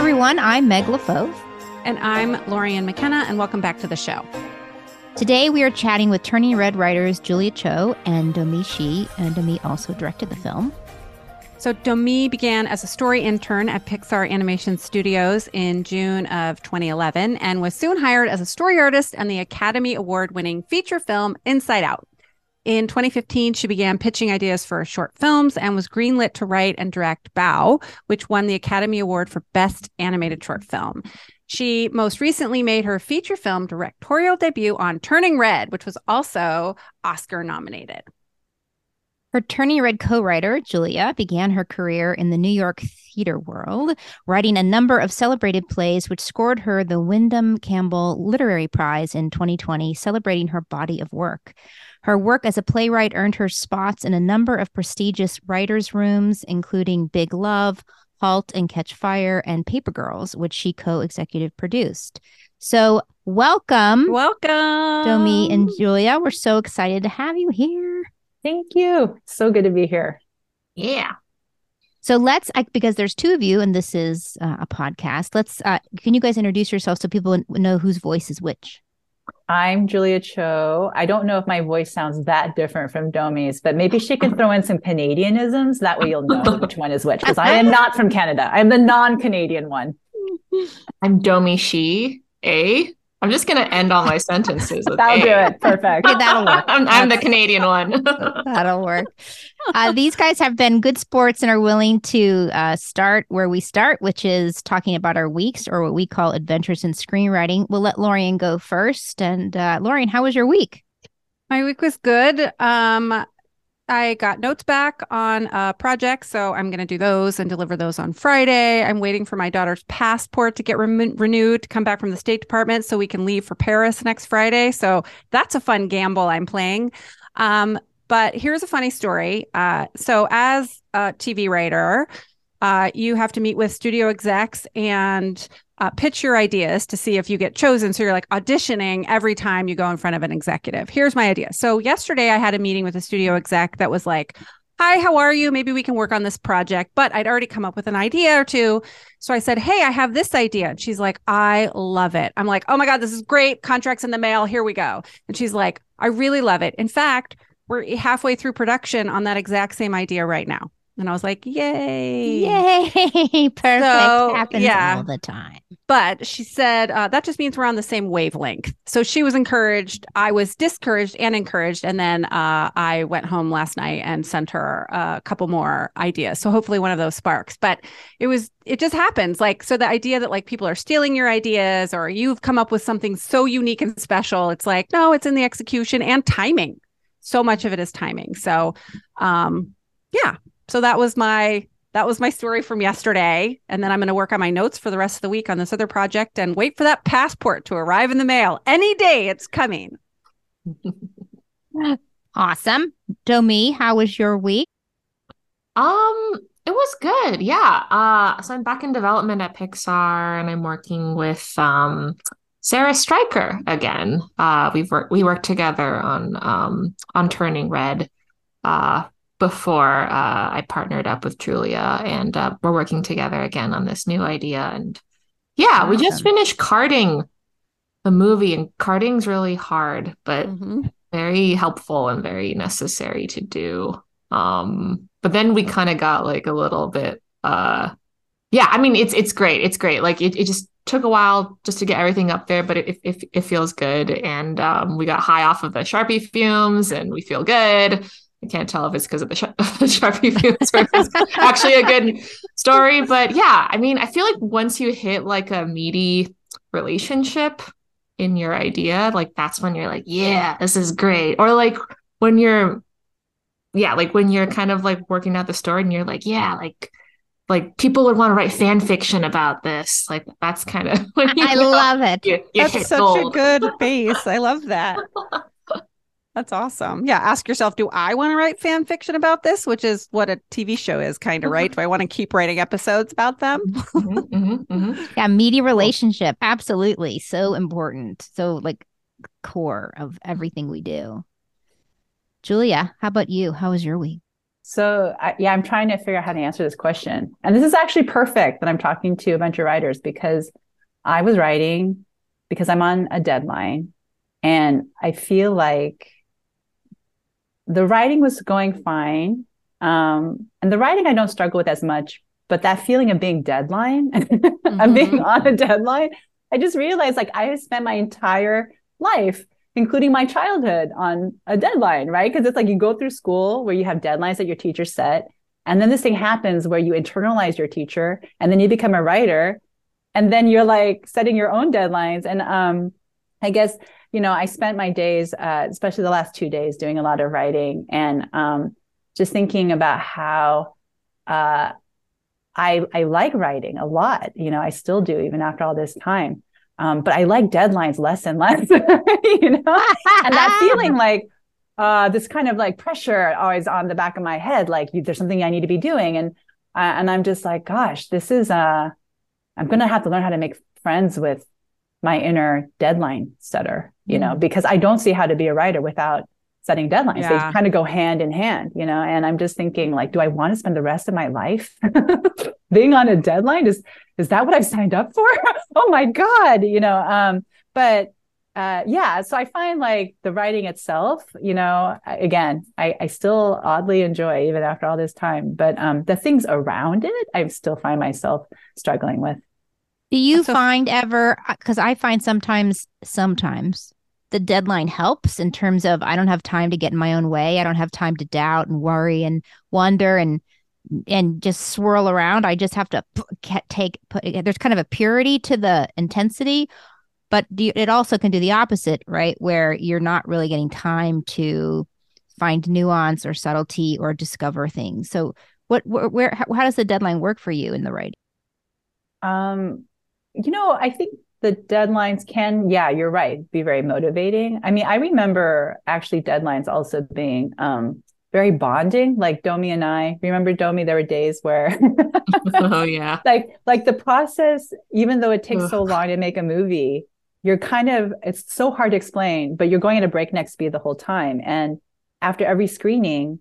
everyone. I'm Meg LeFauve. And I'm Lorien McKenna, and welcome back to the show. Today we are chatting with Turning Red writers Julia Cho and Domee Shi, and Domee also directed the film. So Domee began as a story intern at Pixar Animation Studios in June of 2011 and was soon hired as a story artist on the Academy Award winning feature film Inside Out. In 2015, she began pitching ideas for short films and was greenlit to write and direct Bao, which won the Academy Award for Best Animated Short Film. She most recently made her feature film directorial debut on Turning Red, which was also Oscar nominated. Her Turning Red co writer, Julia, began her career in the New York theater world, writing a number of celebrated plays, which scored her the Windham Campbell Literary Prize in 2020, celebrating her body of work. Her work as a playwright earned her spots in a number of prestigious writers' rooms, including Big Love, Halt and Catch Fire, and Paper Girls, which she co executive produced. So, welcome. Welcome. Domee and Julia. We're so excited to have you here. Thank you. So good to be here. Yeah. So let's, because there's two of you and this is uh, a podcast, let's, uh, can you guys introduce yourselves so people know whose voice is which? I'm Julia Cho. I don't know if my voice sounds that different from Domee's, but maybe she can throw in some Canadianisms. That way you'll know which one is which, because I am not from Canada. I'm the non Canadian one. I'm Domee Shi, A. I'm just going to end all my sentences. that'll a. do it. Perfect. Okay, that'll work. I'm, I'm the Canadian one. that'll work. Uh, these guys have been good sports and are willing to uh, start where we start, which is talking about our weeks or what we call adventures in screenwriting. We'll let Lorien go first. And uh, Lorien, how was your week? My week was good. Um, I got notes back on a project, so I'm going to do those and deliver those on Friday. I'm waiting for my daughter's passport to get re- renewed to come back from the State Department so we can leave for Paris next Friday. So that's a fun gamble I'm playing. Um, but here's a funny story. Uh, so, as a TV writer, uh, you have to meet with studio execs and uh, pitch your ideas to see if you get chosen. So you're like auditioning every time you go in front of an executive. Here's my idea. So yesterday I had a meeting with a studio exec that was like, Hi, how are you? Maybe we can work on this project. But I'd already come up with an idea or two. So I said, Hey, I have this idea. And she's like, I love it. I'm like, Oh my God, this is great. Contracts in the mail. Here we go. And she's like, I really love it. In fact, we're halfway through production on that exact same idea right now. And I was like, yay. Yay. Perfect. So, Happens yeah. all the time. But she said, uh, that just means we're on the same wavelength. So she was encouraged. I was discouraged and encouraged. And then uh, I went home last night and sent her a couple more ideas. So hopefully one of those sparks. But it was, it just happens. Like, so the idea that like people are stealing your ideas or you've come up with something so unique and special, it's like, no, it's in the execution and timing. So much of it is timing. So, um, yeah, so that was my that was my story from yesterday. And then i'm going to work on my notes for the rest of the week on this other project and wait for that passport to arrive in the mail. Any day it's coming. Awesome. Domee, how was your week? Um it was good. Yeah. Uh so i'm back in development at pixar and i'm working with um sarah streicher again. Uh we've worked we worked together on um on turning red. Uh before uh, I partnered up with Julia, and uh, we're working together again on this new idea. And yeah, awesome. we just finished carding the movie, and carding's really hard, but mm-hmm. very helpful and very necessary to do. Um, but then we kind of got like a little bit, uh, yeah. I mean, it's it's great. It's great. Like it, it just took a while just to get everything up there, but it it, it feels good. And um, we got high off of the Sharpie fumes, and we feel good I can't tell if it's because of the, sh- the Sharpie fumes or it's actually a good story. But yeah, I mean, I feel like once you hit like a meaty relationship in your idea, like that's when you're like, yeah, this is great. Or like when you're, yeah, like when you're kind of like working out the story and you're like, yeah, like, like people would want to write fan fiction about this. Like that's kind of I know, love it. You, you that's such gold. a good base. I love that. That's awesome. Yeah. Ask yourself, do I want to write fan fiction about this? Which is what a TV show is, kind of, mm-hmm. right? Do I want to keep writing episodes about them? mm-hmm, mm-hmm, mm-hmm. yeah. Media relationship. Absolutely. So important. So, like, core of everything we do. Julia, how about you? How was your week? So I, yeah, I'm trying to figure out how to answer this question. And this is actually perfect that I'm talking to a bunch of writers because I was writing because I'm on a deadline and I feel like the writing was going fine. Um, and the writing I don't struggle with as much, but that feeling of being deadline, mm-hmm. of being on a deadline, I just realized like I have spent my entire life, including my childhood, on a deadline, right? Because it's like you go through school where you have deadlines that your teacher set. And then this thing happens where you internalize your teacher and then you become a writer. And then you're like setting your own deadlines. And um, I guess, you know, I spent my days, uh, especially the last two days, doing a lot of writing and um, just thinking about how uh, I I like writing a lot. You know, I still do even after all this time. Um, but I like deadlines less and less. you know, and that feeling like uh, this kind of like pressure always on the back of my head, like there's something I need to be doing, and uh, and I'm just like, gosh, this is uh, I'm gonna have to learn how to make friends with my inner deadline setter. You mm know, because I don't see how to be a writer without setting deadlines. Yeah. They kind of go hand in hand, you know. And I'm just thinking, like, do I want to spend the rest of my life being on a deadline? Is is that what I signed up for? oh my God, you know. Um, but uh, yeah, so I find like the writing itself, you know, again, I, I still oddly enjoy even after all this time, but um, the things around it, I still find myself struggling with. Do you so- find ever, because I find sometimes, sometimes the deadline helps in terms of I don't have time to get in my own way. I don't have time to doubt and worry and wonder and and just swirl around. I just have to take put, there's kind of a purity to the intensity, but it also can do the opposite, right? Where you're not really getting time to find nuance or subtlety or discover things. So what where, where how, how does the deadline work for you in the writing? Um you know, I think the deadlines can, yeah, you're right, be very motivating. I mean, I remember actually deadlines also being um, very bonding. Like Domee and I remember Domee. There were days where, oh yeah, like like the process, even though it takes Ugh. so long to make a movie, you're kind of it's so hard to explain, but you're going at a breakneck speed the whole time. And after every screening,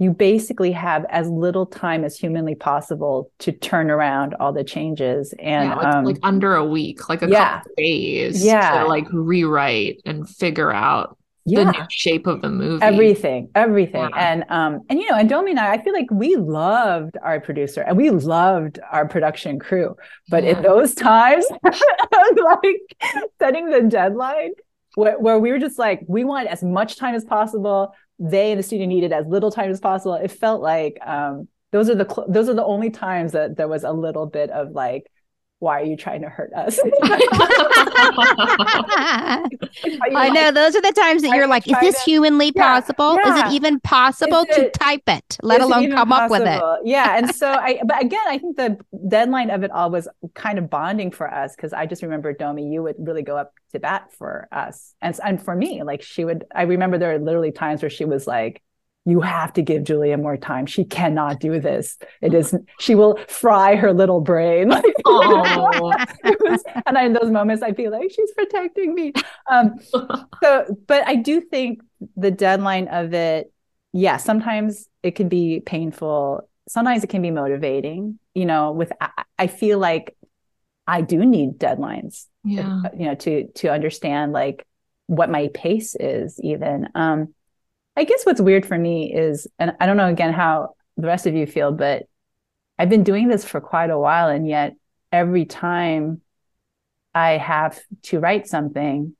you basically have as little time as humanly possible to turn around all the changes and yeah, like, um, like, under a week like a yeah, couple days yeah. to like rewrite and figure out yeah. the new shape of the movie. Everything everything. Yeah. and um and you know and domee and i i feel like we loved our producer and we loved our production crew but in those times like setting the deadline where, where we were just like we want as much time as possible they and the studio needed as little time as possible. It felt like um, those are the cl- those are the only times that there was a little bit of like why are you trying to hurt us? I know those are the times that you're like, is this to, humanly yeah, possible? Yeah. Is it even possible is to type it, let alone come possible? up with it? yeah. And so I, but again, I think the deadline of it all was kind of bonding for us because I just remember Domee, you would really go up to bat for us. And, and for me, like she would, I remember there are literally times where she was like, you have to give Julia more time. She cannot do this. It is she will fry her little brain. oh. was, and in those moments, I feel like she's protecting me. Um, so, but I do think the deadline of it, yeah, sometimes it can be painful. Sometimes it can be motivating. You know, with I feel like I do need deadlines. Yeah. You know, to to understand like what my pace is even. Um, I guess what's weird for me is, and I don't know again how the rest of you feel, but I've been doing this for quite a while. And yet every time I have to write something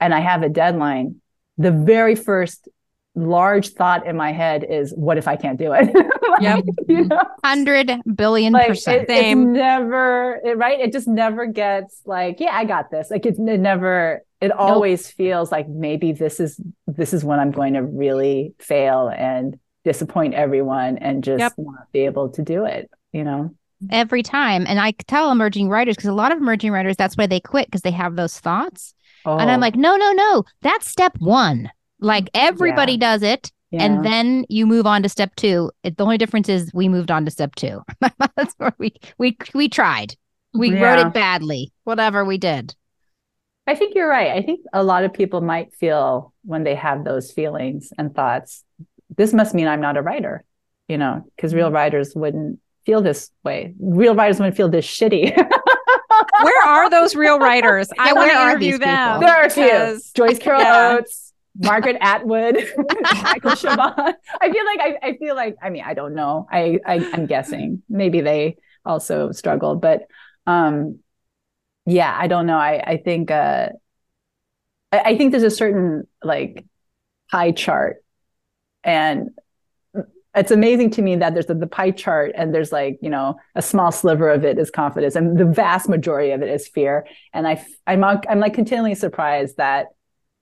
and I have a deadline, the very first large thought in my head is, what if I can't do it? like, yep. You know? 100 billion like, percent. It, never, it, right? It just never gets like, yeah, I got this. Like it, it never, it nope. always feels like maybe this is this is when I'm going to really fail and disappoint everyone and just yep. not be able to do it, you know? Every time. And I tell emerging writers, because a lot of emerging writers, that's why they quit because they have those thoughts. Oh. And I'm oh. like, no, no, no. That's step one. Like mm-hmm. everybody yeah. does it. Yeah. And then you move on to step two. It, the only difference is we moved on to step two. that's where we we we tried. We yeah. wrote it badly. Whatever we did. I think you're right. I think a lot of people might feel when they have those feelings and thoughts this must mean I'm not a writer, you know, because real writers wouldn't feel this way. Real writers wouldn't feel this shitty. where are those real writers? I Yeah, want where to are interview these them. people? there are a few. Joyce Carol Yeah. Oates, Margaret Atwood, Michael Chabon. I feel like I, I feel like I mean I don't know. I, I I'm guessing maybe they also struggled, but um, yeah, I don't know. I I think uh, I, I think there's a certain like pie chart, and it's amazing to me that there's the, the pie chart and there's like you know a small sliver of it is confidence and the vast majority of it is fear and i i'm i'm like continually surprised that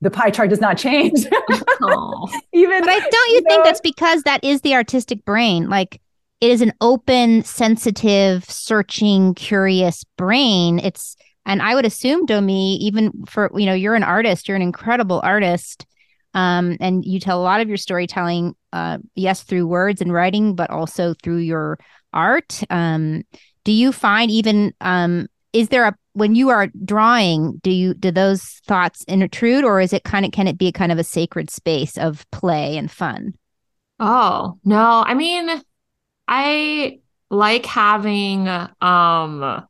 the pie chart does not change even But I don't you you think know? that's because that is the artistic brain? Like it is an open, sensitive, searching, curious brain. It's and I would assume, Domee, even for you know, you're an artist, you're an incredible artist. Um, and you tell a lot of your storytelling, uh, yes, through words and writing, but also through your art. Um, do you find even um, is there a when you are drawing, do you do those thoughts intrude, or is it kind of can it be kind of a sacred space of play and fun? Oh, no. I mean, I like having um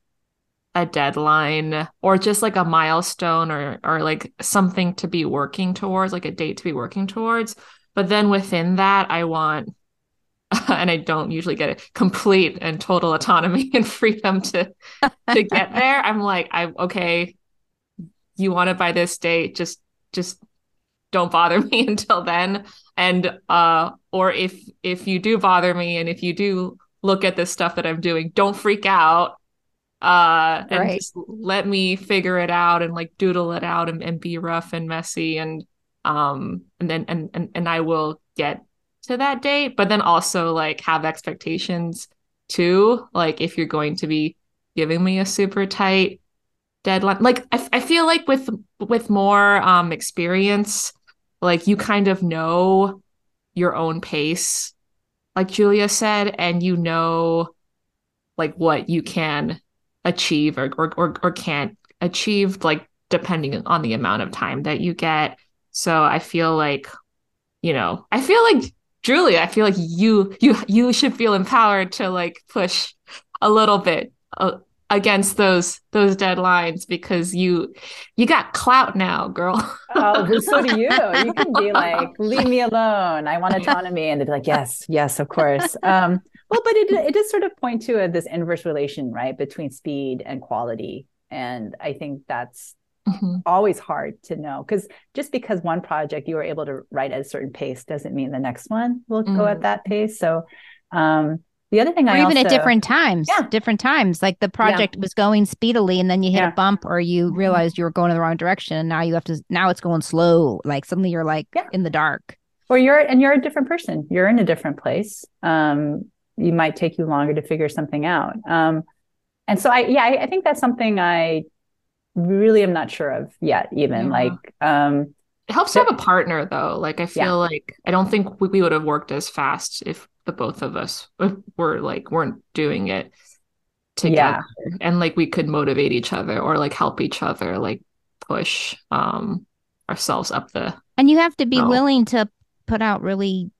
a deadline or just like a milestone or or like something to be working towards, like a date to be working towards. But then within that, I want and I don't usually get it complete and total autonomy and freedom to to get there. I'm like, I okay, you want it by this date, just just don't bother me until then and uh or if if you do bother me and if you do look at this stuff that i'm doing don't freak out uh and Right. just let me figure it out and like doodle it out and, and be rough and messy and um and then and, and and i will get to that date but then also like have expectations too like if you're going to be giving me a super tight deadline like I, I feel like with with more um experience like you kind of know your own pace like julia said and you know like what you can achieve or or or, or can't achieve like depending on the amount of time that you get. So i feel like you know i feel like julia i feel like you you you should feel empowered to like push a little bit uh, against those those deadlines because you you got clout now girl. Oh so do you. You can be like leave me alone. I want autonomy. And they'd be like yes yes of course. Um well but it, it does sort of point to a, this inverse relation right between speed and quality and i think that's Mhm. always hard to know because just because one project you were able to write at a certain pace doesn't mean the next one will go Mm. at that pace so um the other thing or i even at different times Yeah. different times like the project was going speedily and then you hit Yeah. a bump or you realized you were going in the wrong direction and now you have to now it's going slow like suddenly you're like Yeah. in the dark or you're and you're a different person you're in a different place um you might take you longer to figure something out um and so i yeah i, I think that's something i really am not sure of yet even Yeah. like um It helps to have a partner though. Like I feel Yeah. like I don't think we, we would have worked as fast if the both of us were like weren't doing it together. And like we could motivate each other or like help each other like push um ourselves up the and you have to be No. willing to put out really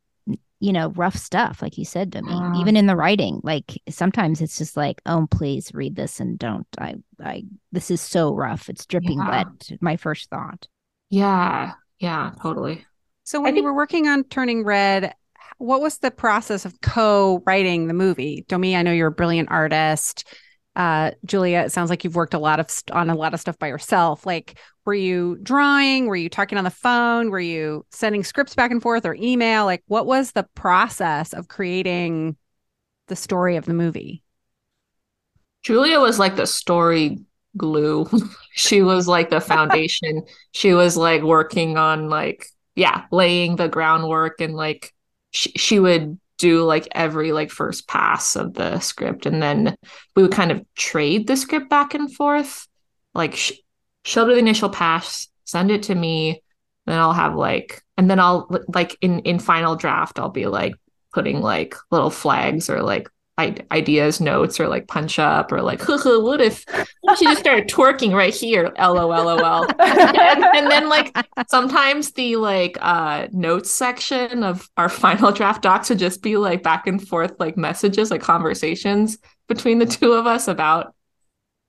you know rough stuff like you said to me Yeah. even in the writing like sometimes it's just like oh please read this and don't i i this is so rough it's dripping Yeah. wet my first thought Yeah. Yeah, totally. So when you were working on Turning Red, what was the process of co-writing the movie? Domee, I know you're a brilliant artist. Uh, Julia, it sounds like you've worked a lot of st- on a lot of stuff by yourself. Like, were you drawing? Were you talking on the phone? Were you sending scripts back and forth or email? Like, what was the process of creating the story of the movie? Julia was like the story glue. she was like the foundation. she was like working on like yeah, laying the groundwork and like she, she would do like every like first pass of the script and then we would kind of trade the script back and forth. Like sh- she'll do the initial pass, send it to me, then I'll have like and then I'll like in in final draft I'll be like putting like little flags or like ideas, notes, or like punch up, or like, what if she just started twerking right here? lol lol and, and then like sometimes the like uh notes section of our final draft docs would just be like back and forth like messages, like conversations between the two of us about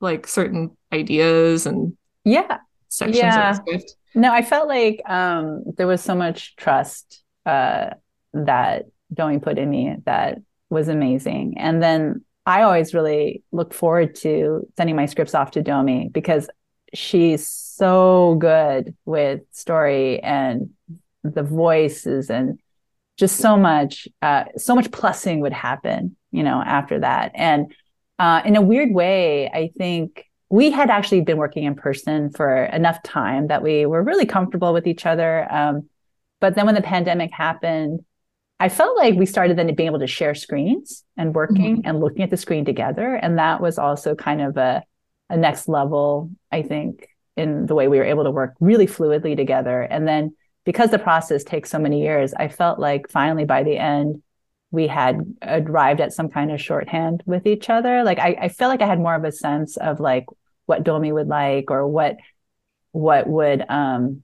like certain ideas and yeah sections Yeah. of the script. No, I felt like um, there was so much trust uh, that Domee put in me that was amazing. And then I always really look forward to sending my scripts off to Domee because she's so good with story and the voices and just so much, uh, so much plussing would happen, you know, after that. And uh, in a weird way, I think we had actually been working in person for enough time that we were really comfortable with each other. Um, but then when the pandemic happened, I felt like we started then being able to share screens and working and looking at the screen together. And that was also kind of a, a next level, I think, in the way we were able to work really fluidly together. And then because the process takes so many years, I felt like finally by the end, we had arrived at some kind of shorthand with each other. Like I, I felt like I had more of a sense of like what Domee would like or what what would um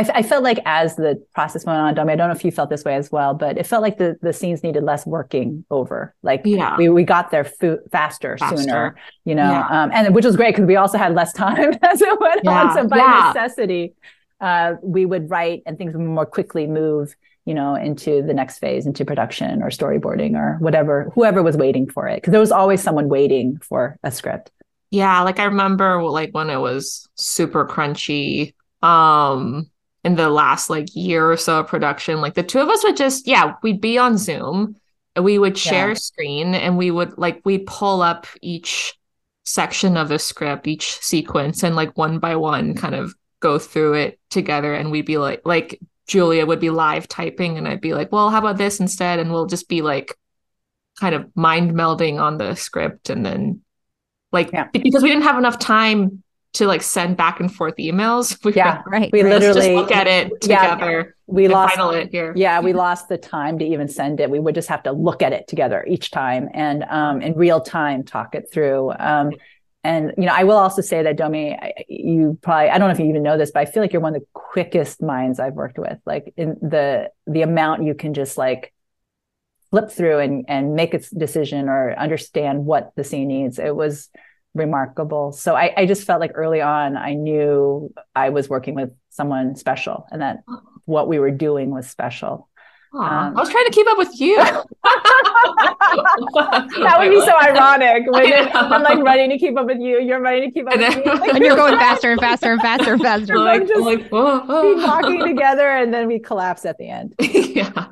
I, f- I felt like as the process went on, Domee, I don't know if you felt this way as well, but it felt like the the scenes needed less working over. Like Yeah. we we got there fu- faster, Faster. sooner, you know, Yeah. um, and which was great because we also had less time as it went Yeah. on. So by necessity, uh, we would write and things would more quickly move, you know, into the next phase, into production or storyboarding or whatever, whoever was waiting for it, because there was always someone waiting for a script. Yeah, like I remember like when it was super crunchy um in the last like year or so of production, like the two of us would just yeah, we'd be on Zoom and we would share Yeah. a screen and we would like we'd pull up each section of the script, each sequence and like one by one kind of go through it together and we'd be like like Julia would be live typing and I'd be like, "Well, how about this instead?" and we'll just be like kind of mind melding on the script and then like Yeah. because we didn't have enough time to like send back and forth emails. We Yeah, Right. we right. let's just literally look at it Yeah. together we lost final it here. yeah we lost the time to even send it we would just have to look at it together each time and um, in real time talk it through um, and you know i will also say that domee you probably i don't know if you even know this but i feel like you're one of the quickest minds i've worked with like in the the amount you can just like flip through and and make a decision or understand what the scene needs it was remarkable so I, I just felt like early on i knew i was working with someone special and that what we were doing was special Um, I was trying to keep up with you. that would be so ironic when I know. I'm like running to keep up with you, you're running to keep up I with me. Like, and you're going faster and faster and faster and faster. We're like, just like, oh, be talking together and then we collapse at the end. yeah.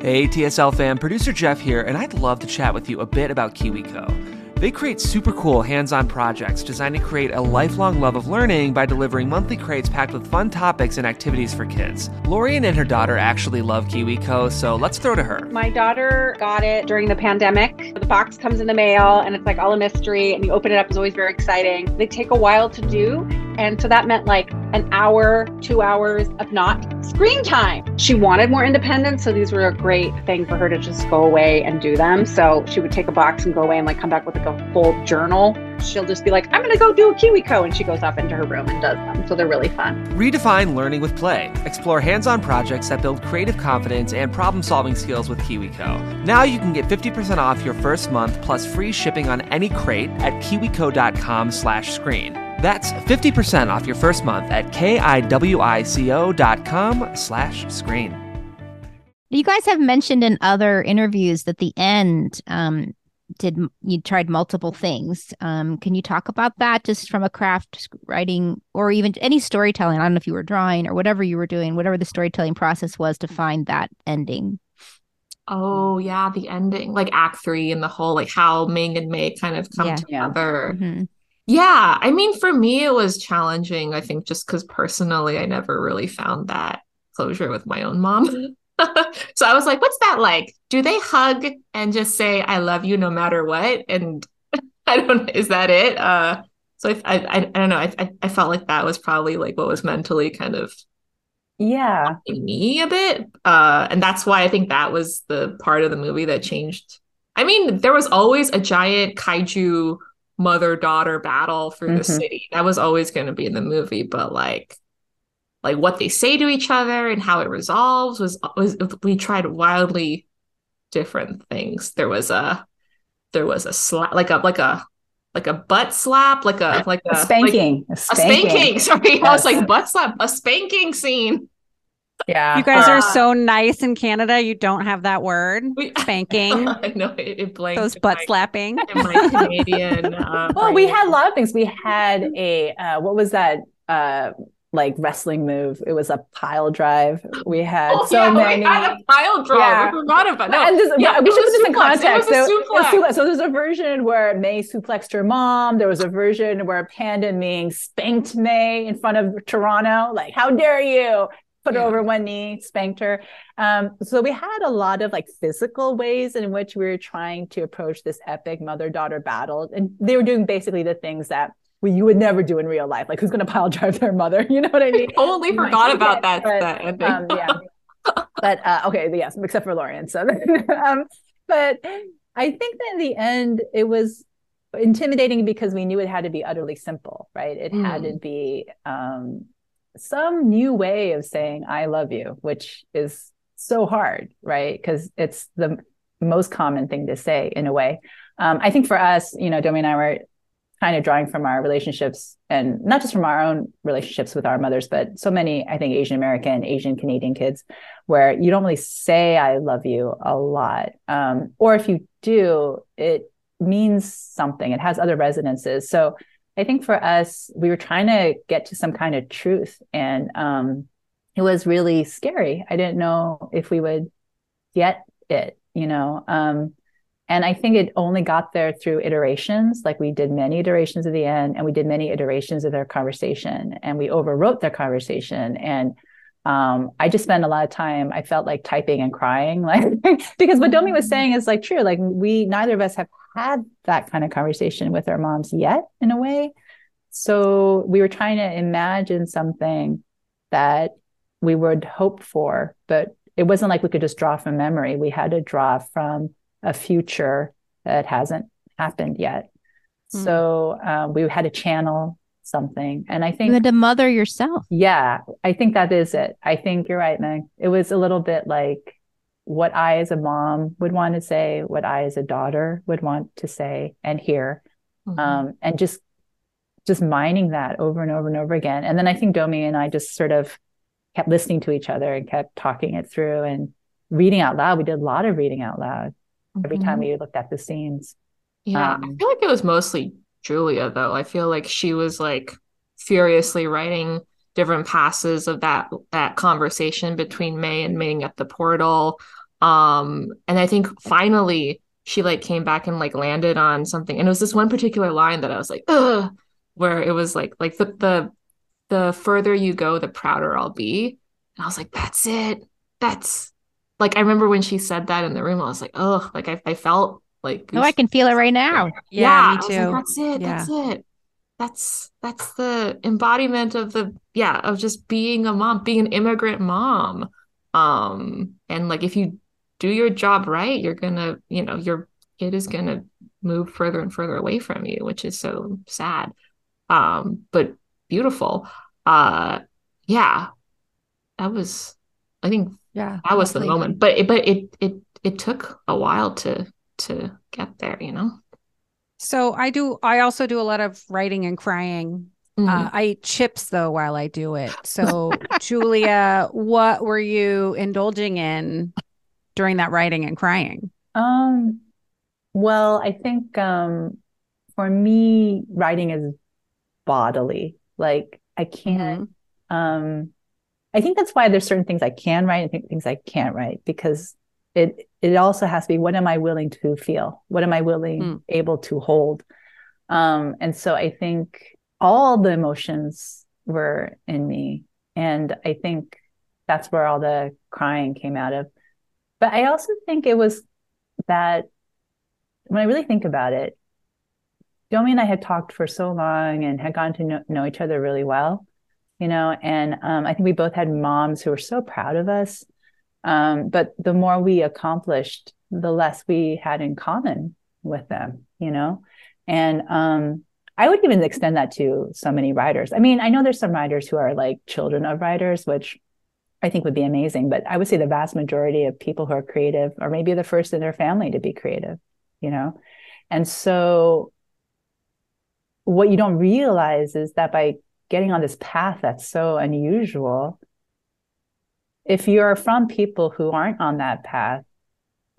Hey, TSL fam, producer Jeff here, and I'd love to chat with you a bit about KiwiCo. They create super cool hands on projects designed to create a lifelong love of learning by delivering monthly crates packed with fun topics and activities for kids. Lorien and her daughter actually love KiwiCo, so let's throw to her. My daughter got it during the pandemic. The box comes in the mail and it's like all a mystery, and you open it up, it's always very exciting. They take a while to do. And so that meant like an hour, two hours of not screen time. She wanted more independence. So these were a great thing for her to just go away and do them. So she would take a box and go away and like come back with like a full journal. She'll just be like, I'm going to go do a KiwiCo. And she goes off into her room and does them. So they're really fun. Redefine learning with play. Explore hands on projects that build creative confidence and problem solving skills with KiwiCo. Now you can get 50% off your first month plus free shipping on any crate at kiwico.com slash screen. That's 50% off your first month at kiwico.com slash screen. You guys have mentioned in other interviews that the end um, did you tried multiple things. Um, can you talk about that just from a craft writing or even any storytelling? I don't know if you were drawing or whatever you were doing, whatever the storytelling process was to find that ending. Oh yeah, the ending, like Act Three, and the whole like how Ming and Mei kind of come Yeah. Yeah. together. Mhm. Yeah, I mean, for me, it was challenging. I think just because personally, I never really found that closure with my own mom. so I was like, what's that like? Do they hug and just say, I love you no matter what? And I don't, is that it? Uh, so I, I, I, I don't know. I, I, felt like that was probably like what was mentally kind of Yeah. me a bit. Uh, and that's why I think that was the part of the movie that changed I mean, there was always a giant kaiju mother daughter battle through the Mhm. city. That was always going to be in the movie, but like like what they say to each other and how it resolves was was we tried wildly different things. There was a there was a slap like a like a like a butt slap, like a like a A spanking. a like, a spanking. Sorry, I was like butt slap, a spanking scene. Yeah. You guys are Uh, so nice in Canada. You don't have that word. We- Spanking. I know it, it blanked Those butt my- slapping. in my Canadian. Uh, Well, we had a lot of things. We had a uh, what was that uh like wrestling move? It was a pile drive. We had Oh, so yeah, many. We had a pile drive. Yeah. I forgot about no. and this, yeah, we should put this in context. There- suplex. So there's a version where Mei suplexed her mom. There was a version where Panda Ming spanked Mei in front of Toronto. Like, how dare you? Put her over one knee, spanked her. Um, so we had a lot of like physical ways in which we were trying to approach this epic mother-daughter battle. And they were doing basically the things that we, you would never do in real life. Like who's gonna pile drive their mother? You know what I mean? totally Might forgot about that. but, that um, yeah. but uh, okay, yes, except for Lorien. So, um, but I think that in the end, it was intimidating because we knew it had to be utterly simple, right? It had to be um, some new way of saying "I love you," which is so hard, right? Because it's the most common thing to say in a way. Um, I think for us, you know, Domee and I were kind of drawing from our relationships and not just from our own relationships with our mothers, but so many, I think, Asian American, Asian Canadian kids, where you don't really say I love you a lot. Um, or if you do, it means something, it has other resonances. So I think for us, we were trying to get to some kind of truth. And um, it was really scary. I didn't know if we would get it, you know. Um, and I think it only got there through iterations. Like we did many iterations of the end, and we did many iterations of their conversation, and we overwrote their conversation. And um, I just spent a lot of time. I felt like typing and crying, like because what Domee was saying is like true. Like we, neither of us have had that kind of conversation with our moms yet, in a way. So we were trying to imagine something that we would hope for, but it wasn't like we could just draw from memory. We had to draw from a future that hasn't happened yet. Mm. So um, we had to channel something. And I You think, had to mother yourself. yeah, I think that is it. I think you're right, Meg. It was a little bit like what I, as a mom, would want to say, what I, as a daughter, would want to say and hear Mhm. um, and just just mining that over and over and over again. And then I think Domee and I just sort of kept listening to each other and kept talking it through and reading out loud. We did a lot of reading out loud every time Mhm. we looked at the scenes. Yeah, I um, feel like it was mostly Julia though. I feel like she was like furiously writing different passes of that that conversation between Mei and Ming at the portal. Um, and I think finally she like came back and like landed on something. And it was this one particular line that I was like, ugh, where it was like like the the the further you go, the prouder I'll be. And I was like, that's it. That's like I remember when she said that in the room, I was like, oh, like I, I felt like Oh, I can feel it right now. Yeah, I me was too. like, that's it. That's it. That's that's the embodiment of the yeah of just being a mom, being an immigrant mom. Um, and like if you do your job right, you're gonna, you know, your kid is gonna move further and further away from you, which is so sad. Um, but beautiful. Uh, yeah, that was. I think yeah. that was the moment, but it, but it it it took a while to to get there, you know. So I do. I also do a lot of writing and crying. Mhm. Uh, I eat chips though while I do it. So Julia, what were you indulging in during that writing and crying? Um, well, I think um, for me, writing is bodily. Like I can't. Um, I think that's why there's certain things I can write and th- things I can't write because it it also has to be what am I willing to feel? What am I willing Hmm. able to hold? Um, and so I think all the emotions were in me, and I think that's where all the crying came out of. But I also think it was that when I really think about it, Domee and I had talked for so long and had gotten to know, know each other really well, you know, and um, I think we both had moms who were so proud of us. Um, but the more we accomplished, the less we had in common with them, you know? And um, I would even extend that to so many writers. I mean, I know there's some writers who are like children of writers, which I think would be amazing, but I would say the vast majority of people who are creative are maybe the first in their family to be creative, you know? And so what you don't realize is that by getting on this path that's so unusual, if you're from people who aren't on that path,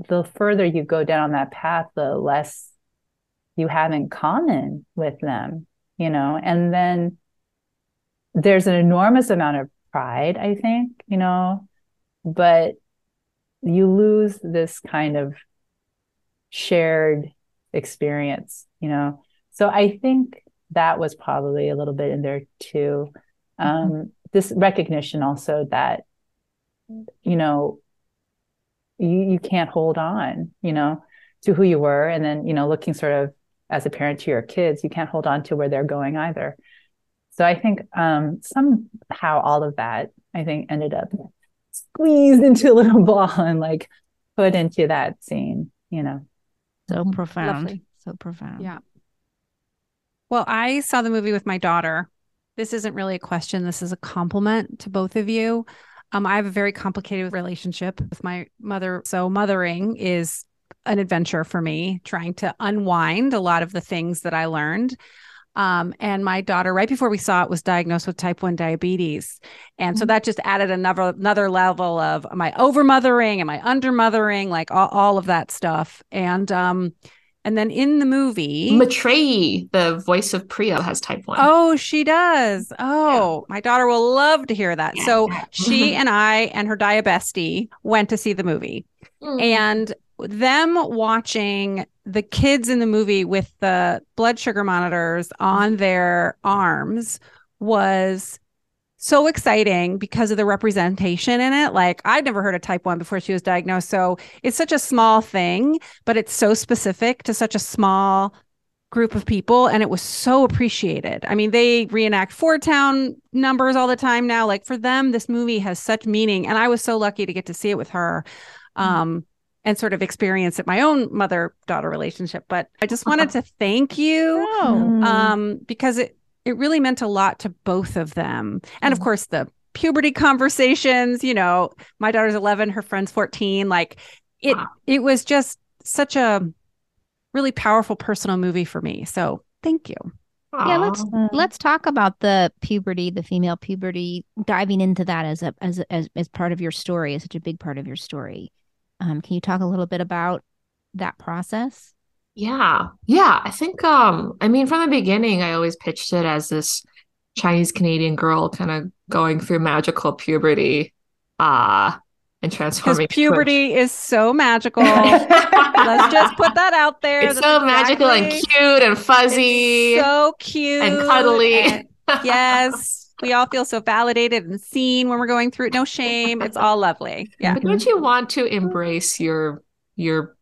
the further you go down that path, the less you have in common with them, you know, and then there's an enormous amount of pride, I think, you know, but you lose this kind of shared experience, you know. So I think that was probably a little bit in there too. Mm-hmm. Um, mm-hmm. This recognition also that, you know, you, you can't hold on, you know, to who you were. And then, you know, looking sort of as a parent to your kids, you can't hold on to where they're going either. So I think um, somehow all of that, I think, ended up squeezed into a little ball and like put into that scene, you know. So profound. Lovely. So profound. Yeah. Well, I saw the movie with my daughter. This isn't really a question. This is a compliment to both of you. Um, I have a very complicated relationship with my mother. So, mothering is an adventure for me, trying to unwind a lot of the things that I learned. Um, and my daughter, right before we saw it, was diagnosed with type 1 diabetes. And so mm-hmm. that just added another another level of am I over mothering? Am I under mothering? Like all, all of that stuff. And um, and then in the movie, Maitreyi, the voice of Priya, has type 1. Oh, she does. Oh, yeah. my daughter will love to hear that. Yeah. So she and I and her diabestie went to see the movie. Mm. And them watching the kids in the movie with the blood sugar monitors on their arms was so exciting because of the representation in it. Like I'd never heard of type 1 before she was diagnosed. So it's such a small thing, but it's so specific to such a small group of people and it was so appreciated. I mean, they reenact 4*Town numbers all the time now. Like for them this movie has such meaning and I was so lucky to get to see it with her. Um and sort of experience it my own mother daughter relationship but i just wanted to thank you oh. um, because it it really meant a lot to both of them and of mm. course the puberty conversations you know my daughter's 11 her friend's 14 like it wow. it was just such a really powerful personal movie for me so thank you Aww. yeah let's let's talk about the puberty the female puberty diving into that as a as as, as part of your story as such a big part of your story um, can you talk a little bit about that process? Yeah. Yeah. I think um I mean from the beginning I always pitched it as this Chinese Canadian girl kind of going through magical puberty uh and transforming puberty is so magical. Let's just put that out there. It's That's so exactly, magical and cute and fuzzy. so cute and cuddly. And, yes we all feel so validated and seen when we're going through it. No shame. It's all lovely. Yeah. But don't you want to embrace your your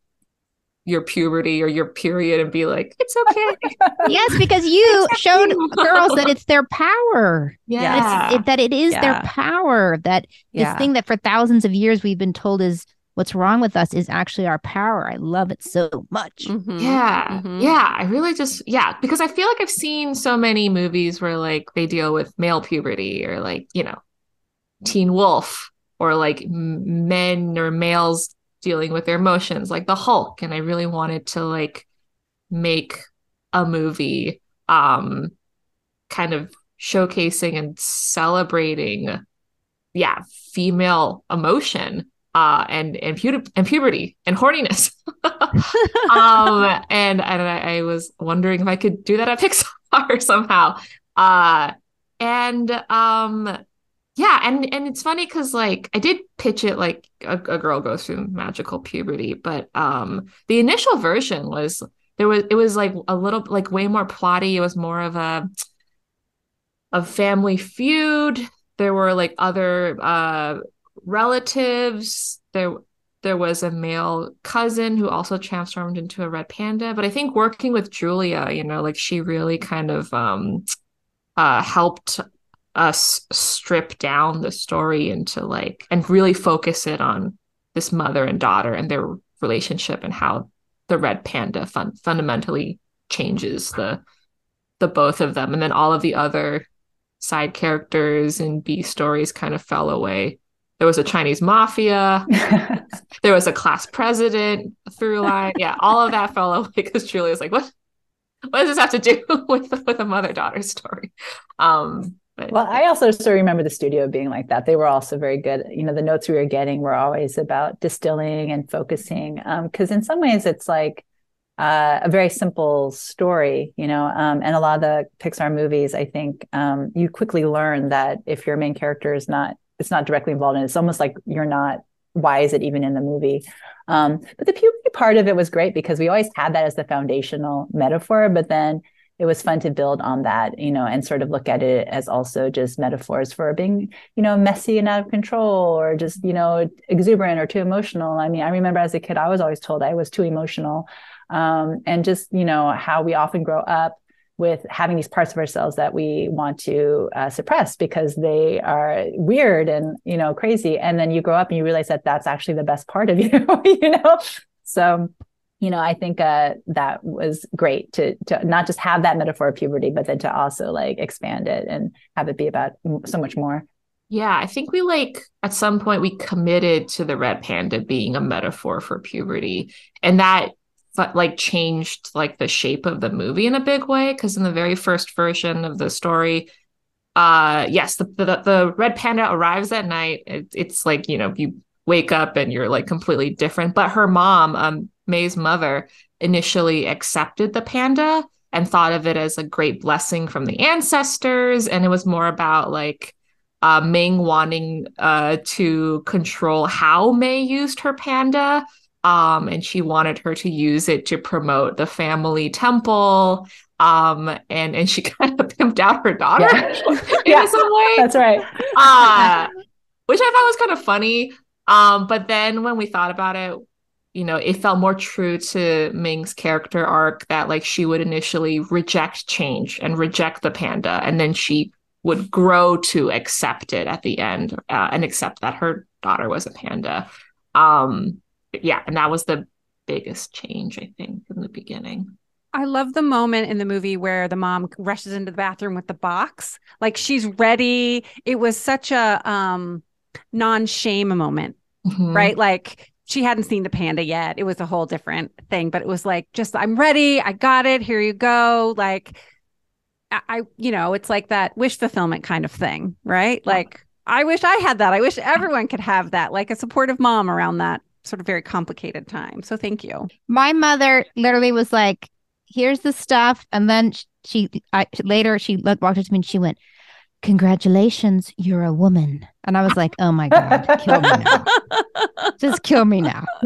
your puberty or your period and be like, it's okay. yes, because you showed girls that it's their power. Yeah. It, that it is yeah. their power. That yeah. this thing that for thousands of years we've been told is what's wrong with us is actually our power. I love it so much. Mm-hmm. Yeah. Mm-hmm. Yeah. I really just, yeah, because I feel like I've seen so many movies where like they deal with male puberty or like, you know, Teen Wolf or like men or males dealing with their emotions, like the Hulk. And I really wanted to like make a movie um kind of showcasing and celebrating yeah female emotion uh, and and, pu- and puberty and horniness. um, and and I, I, was wondering if I could do that at Pixar somehow. Uh, and um, yeah, and and it's funny because like I did pitch it like a, a girl goes through magical puberty, but um, the initial version was there was it was like a little like way more plotty. It was more of a a family feud. There were like other uh relatives. There there was a male cousin who also transformed into a red panda. But I think working with Julia, you know, like she really kind of um uh helped us strip down the story into like and really focus it on this mother and daughter and their relationship and how the red panda fun- fundamentally changes the the both of them. And then all of the other side characters and b stories kind of fell away. There was a chinese mafia. There was a class president through line. Yeah all of that fell away because julia's like what? What does this have to do with with a mother daughter story? Um but well, I also still remember the studio being like that. They were also very good. You know, the notes we were getting were always about distilling and focusing. Because um, in some ways, it's like uh, a very simple story, you know. Um, and a lot of the Pixar movies, I think, um, you quickly learn that if your main character is not, it's not directly involved in it, it's almost like you're not. Why is it even in the movie? Um, but the puberty part of it was great because we always had that as the foundational metaphor. But then it was fun to build on that, you know, and sort of look at it as also just metaphors for being, you know, messy and out of control or just, you know, exuberant or too emotional. I mean, I remember as a kid, I was always told I was too emotional. Um, and just, you know, how we often grow up with having these parts of ourselves that we want to uh, suppress because they are weird and you know crazy and then you grow up and you realize that that's actually the best part of you you know so you know, I think uh, that was great to to not just have that metaphor of puberty, but then to also like expand it and have it be about so much more. Yeah, I think we like at some point we committed to the red panda being a metaphor for puberty, and that like changed like the shape of the movie in a big way. Because in the very first version of the story, uh, yes, the the, the red panda arrives at night. It, it's like you know you wake up and you're like completely different. But her mom, um, Mei's mother initially accepted the panda and thought of it as a great blessing from the ancestors. And it was more about like uh, Ming wanting uh, to control how Mei used her panda. Um, and she wanted her to use it to promote the family temple. Um, and and she kind of pimped out her daughter yeah. in yeah, some way. That's right. Uh, which I thought was kind of funny. Um, but then when we thought about it, you know, it felt more true to Ming's character arc that like she would initially reject change and reject the panda, and then she would grow to accept it at the end uh, and accept that her daughter was a panda. Um, yeah, and that was the biggest change I think in the beginning. I love the moment in the movie where the mom rushes into the bathroom with the box. Like she's ready. It was such a um non-shame moment. Mm-hmm. Right? Like she hadn't seen the panda yet. It was a whole different thing, but it was like, just, I'm ready. I got it. Here you go. Like, I, you know, it's like that wish fulfillment kind of thing, right? Like, I wish I had that. I wish everyone could have that, like a supportive mom around that sort of very complicated time. So thank you. My mother literally was like, here's the stuff. And then she, I, later she walked up to me and she went, congratulations, you're a woman. And I was like, oh my God, kill me now. Just kill me now.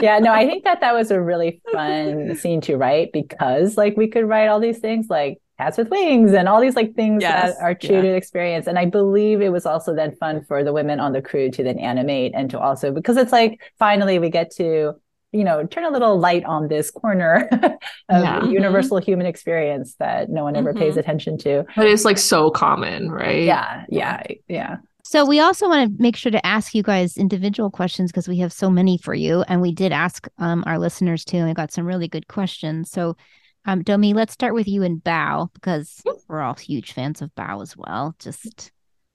yeah, no, I think that that was a really fun scene to write because like we could write all these things like cats with wings and all these like things yes. that are true yeah. to experience. And I believe it was also then fun for the women on the crew to then animate and to also, because it's like finally we get to you know turn a little light on this corner of yeah. Mm-hmm. universal mm-hmm. human experience that no one ever mm-hmm. pays attention to but it's like so common right yeah yeah yeah so we also want to make sure to ask you guys individual questions because we have so many for you and we did ask um, our listeners too and we got some really good questions so um, Domee, let's start with you and Bao because we're all huge fans of Bao as well. Just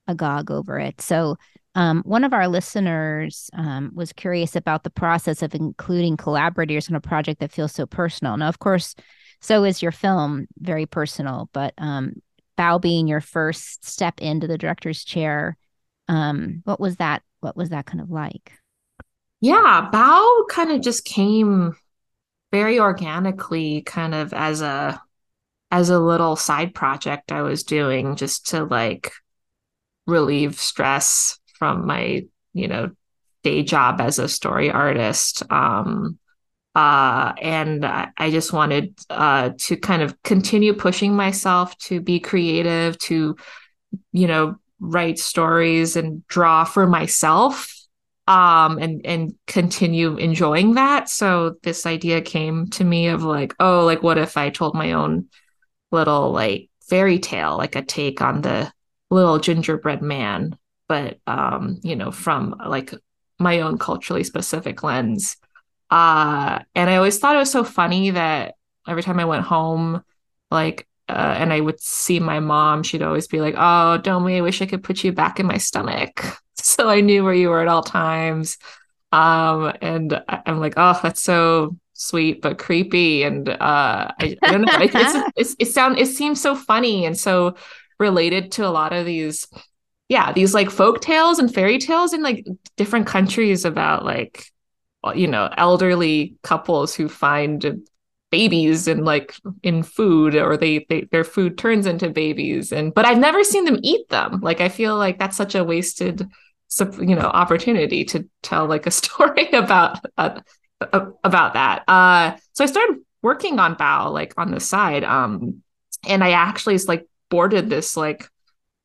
agog over it. So um, one of our listeners um, was curious about the process of including collaborators in a project that feels so personal. Now, of course, so is your film very personal, but um, Bao being your first step into the director's chair, um, what was that? What was that kind of like? Yeah, Bao kind of just came very organically, kind of as a as a little side project I was doing just to like relieve stress from my you know day job as a story artist. Um uh and i just wanted uh to kind of continue pushing myself to be creative to you know write stories and draw for myself um and and continue enjoying that. So this idea came to me of like oh like what if i told my own little like fairy tale like a take on the little gingerbread man but um, you know, from like my own culturally specific lens. Uh, and I always thought it was so funny that every time I went home, like, uh, and I would see my mom, she'd always be like, "Oh, Domee, I wish I could put you back in my stomach, so I knew where you were at all times." Um, and I'm like, "Oh, that's so sweet but creepy," and uh, I, I don't know, it, it's, it's, it sound it seems so funny and so related to a lot of these yeah these like folk tales and fairy tales in like different countries about like you know elderly couples who find babies and like in food or they, they their food turns into babies and but i've never seen them eat them. Like i feel like that's such a wasted you know opportunity to tell like a story about uh, about that. Uh so i started working on bao like on the side um and i actually like boarded this like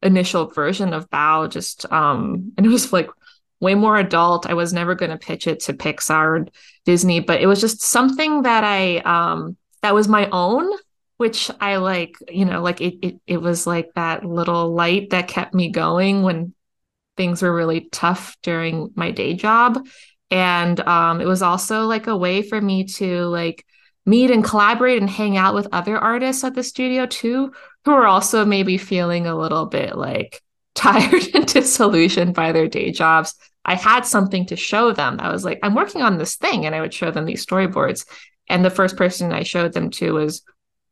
initial version of Bao just um and it was like way more adult. I was never going to pitch it to Pixar or Disney, but it was just something that I um that was my own which I like, you know, like it it it was like that little light that kept me going when things were really tough during my day job. And um it was also like a way for me to like meet and collaborate and hang out with other artists at the studio too who are also maybe feeling a little bit like tired and disillusioned by their day jobs. I had something to show them. I was like, I'm working on this thing. And I would show them these storyboards. And the first person I showed them to was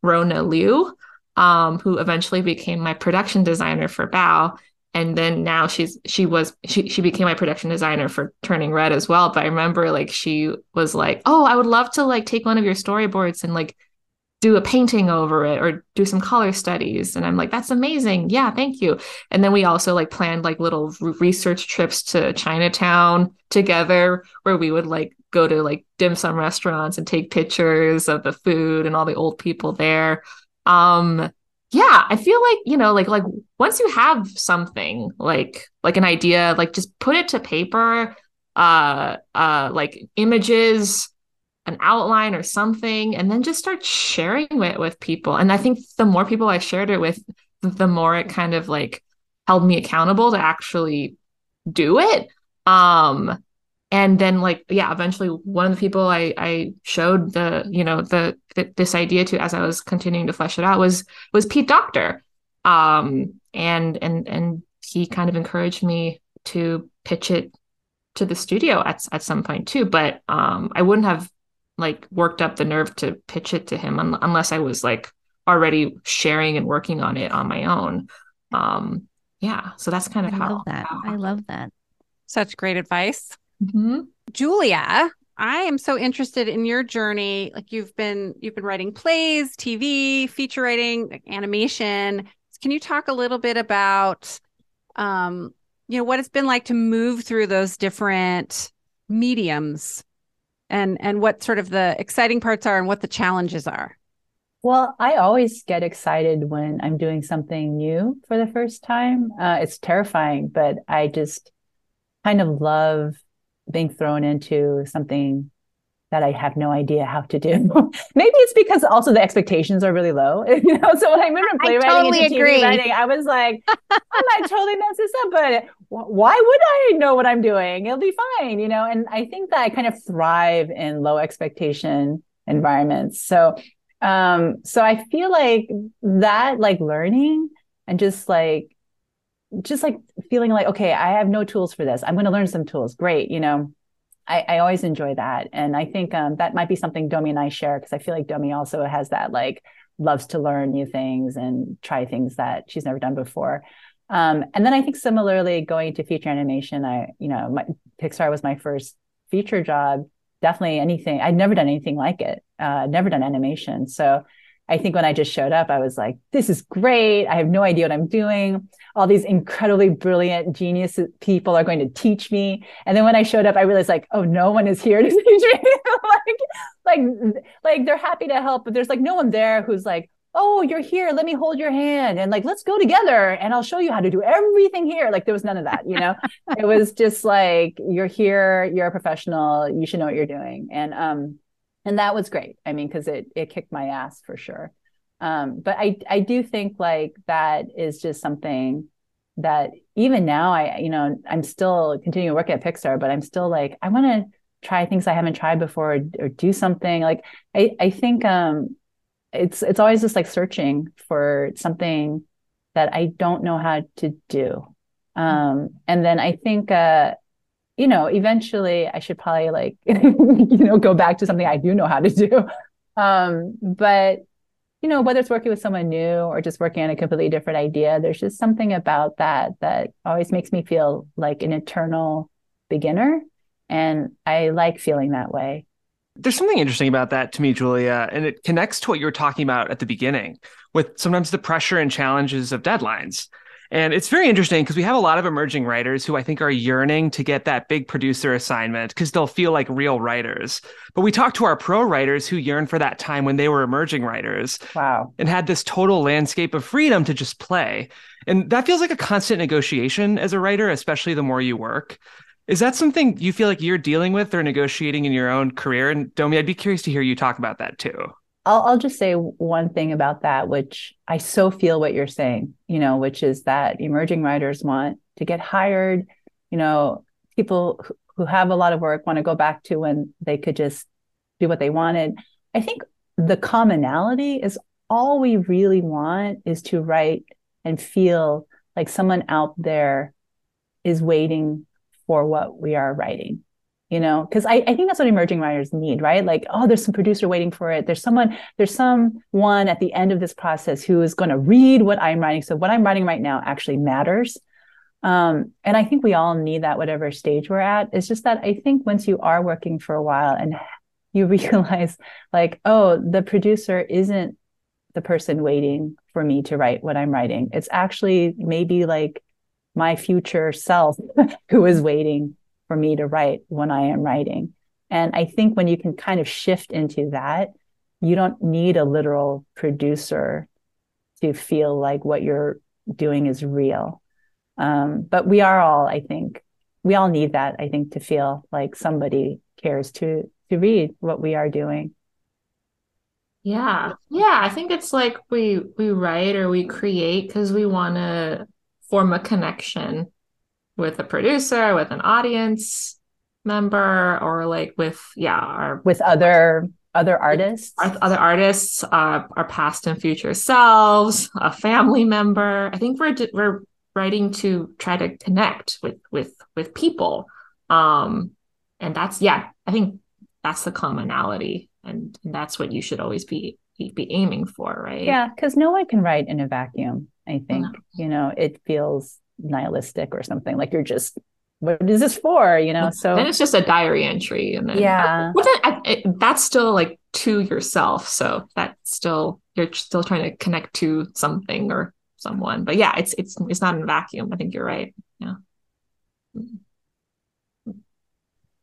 Rona Liu, um, who eventually became my production designer for Bao. And then now she's she was she she became my production designer for Turning Red as well. But I remember like she was like, Oh, I would love to like take one of your storyboards and like do a painting over it or do some color studies. And i'm like that's amazing. Yeah thank you. And then we also like planned like little research trips to chinatown together where we would like go to like dim sum restaurants and take pictures of the food and all the old people there. Um yeah i feel like you know like like once you have something like like an idea like just put it to paper uh uh like images an outline or something and then just start sharing it with people. And i think the more people i shared it with the more it kind of like held me accountable to actually do it. Um and then like yeah eventually one of the people i i showed the you know the, the this idea to as i was continuing to flesh it out was was pete docter. Um and and and he kind of encouraged me to pitch it to the studio at at some point too but um i wouldn't have like worked up the nerve to pitch it to him un- unless I was like already sharing and working on it on my own. Um, yeah, so that's kind of I how love that. I love that. Such great advice. Mm-hmm. Julia, I am so interested in your journey. Like you've been you've been writing plays, TV, feature writing, like animation. Can you talk a little bit about um, you know, what it's been like to move through those different mediums and and what sort of the exciting parts are and what the challenges are? Well, I always get excited when I'm doing something new for the first time. Uh, it's terrifying, but I just kind of love being thrown into something that I have no idea how to do. Maybe it's because also the expectations are really low. You know, so when I moved from playwriting totally into agree. TV writing, I was like, I might totally mess this up, but why would I know what I'm doing? It'll be fine, you know. And I think that I kind of thrive in low expectation environments. So, um, so I feel like that, like learning and just like, just like feeling like, okay, I have no tools for this. I'm going to learn some tools. Great, you know I, I always enjoy that. And I think um, that might be something Domee and I share because I feel like Domee also has that like loves to learn new things and try things that she's never done before. Um, and then I think similarly going to feature animation, I, you know, my, Pixar was my first feature job. Definitely anything. I'd never done anything like it. Uh, never done animation. So I think when I just showed up, I was like, this is great. I have no idea what I'm doing. All these incredibly brilliant, genius people are going to teach me. And then when I showed up, I realized like, oh, no one is here to teach me. like, like, like they're happy to help, but there's like no one there who's like, oh, you're here. Let me hold your hand and like, let's go together and I'll show you how to do everything here. Like there was none of that, you know, it was just like, you're here, you're a professional, you should know what you're doing. And, um, and that was great. I mean because it it kicked my ass for sure. Um, but i i do think like that is just something that even now I you know I'm still continuing to work at Pixar, but I'm still like I want to try things I haven't tried before or, or do something. Like I I think um it's it's always just like searching for something that I don't know how to do. Um, and then I think, uh, you know, eventually I should probably like, you know, go back to something I do know how to do. Um, but you know, whether it's working with someone new or just working on a completely different idea, there's just something about that that always makes me feel like an eternal beginner. And I like feeling that way. There's something interesting about that to me, Julia, and it connects to what you were talking about at the beginning with sometimes the pressure and challenges of deadlines. And it's very interesting because we have a lot of emerging writers who I think are yearning to get that big producer assignment because they'll feel like real writers. But we talk to our pro writers who yearn for that time when they were emerging writers. Wow. And had this total landscape of freedom to just play. And that feels like a constant negotiation as a writer, especially the more you work. Is that something you feel like you're dealing with or negotiating in your own career? And Domee, I'd be curious to hear you talk about that too. I'll, I'll just say one thing about that, which I so feel what you're saying, you know, which is that emerging writers want to get hired. You know, people who have a lot of work want to go back to when they could just do what they wanted. I think the commonality is all we really want is to write and feel like someone out there is waiting for what we are writing you know because I, I think that's what emerging writers need right? Like oh there's some producer waiting for it. There's someone there's someone at the end of this process who is going to read what i'm writing. So what i'm writing right now actually matters. Um, and i think we all need that whatever stage we're at. It's just that i think once you are working for a while and you realize like oh the producer isn't the person waiting for me to write what i'm writing. It's actually maybe like my future self who is waiting for me to write when I am writing. And I think when you can kind of shift into that, you don't need a literal producer to feel like what you're doing is real. Um, but we are all, I think, we all need that, I think, to feel like somebody cares to to read what we are doing. Yeah. Yeah. I think it's like we we write or we create because we want to form a connection with a producer, with an audience member, or like with yeah, our with other other artists, other artists, uh, our past and future selves, a family member. I think we're we're writing to try to connect with with with people, um, and that's yeah, I think that's the commonality, and, and that's what you should always be be aiming for, right? Yeah, because no one can write in a vacuum. I think, you know, it feels nihilistic or something like you're just, what is this for? You know, so then it's just a diary entry. And then, yeah, I, it, that's still like to yourself. So that's still, you're still trying to connect to something or someone. But yeah, it's, it's, it's not in a vacuum. I think you're right. Yeah. Mm-hmm.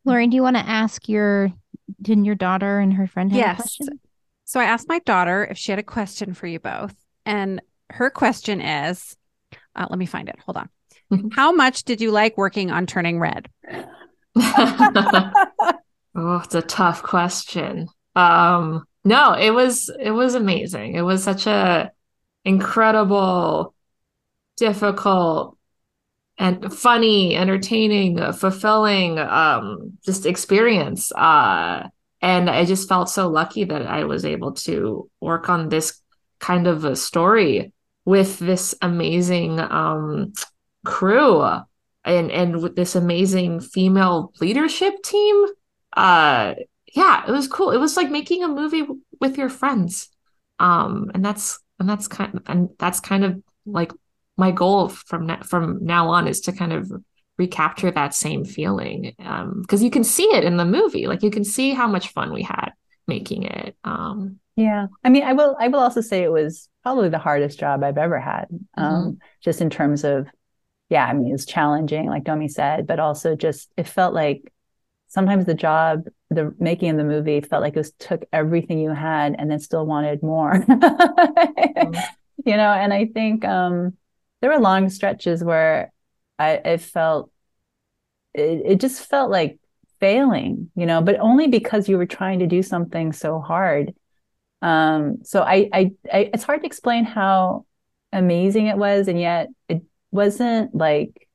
Lorien, do you want to ask your, didn't your daughter and her friend have yes. a question? So I asked my daughter if she had a question for you both. And her question is uh, let me find it. Hold on. How much did you like working on Turning Red? oh, it's a tough question. Um, no, it was it was amazing. It was such a incredible, difficult, and funny, entertaining, fulfilling um, just experience. Uh, and I just felt so lucky that I was able to work on this kind of a story with this amazing um, crew and and with this amazing female leadership team. Uh, yeah, it was cool. It was like making a movie w- with your friends, um, and that's and that's kind of, and that's kind of like my goal from from now on is to kind of recapture that same feeling because um, you can see it in the movie like you can see how much fun we had making it um, yeah i mean i will i will also say it was probably the hardest job i've ever had mm-hmm. um, just in terms of yeah i mean it's challenging like domee said but also just it felt like sometimes the job the making of the movie felt like it was took everything you had and then still wanted more mm-hmm. you know and i think um, there were long stretches where i it felt it, it just felt like failing you know but only because you were trying to do something so hard um, so I, I, I, it's hard to explain how amazing it was, and yet it wasn't like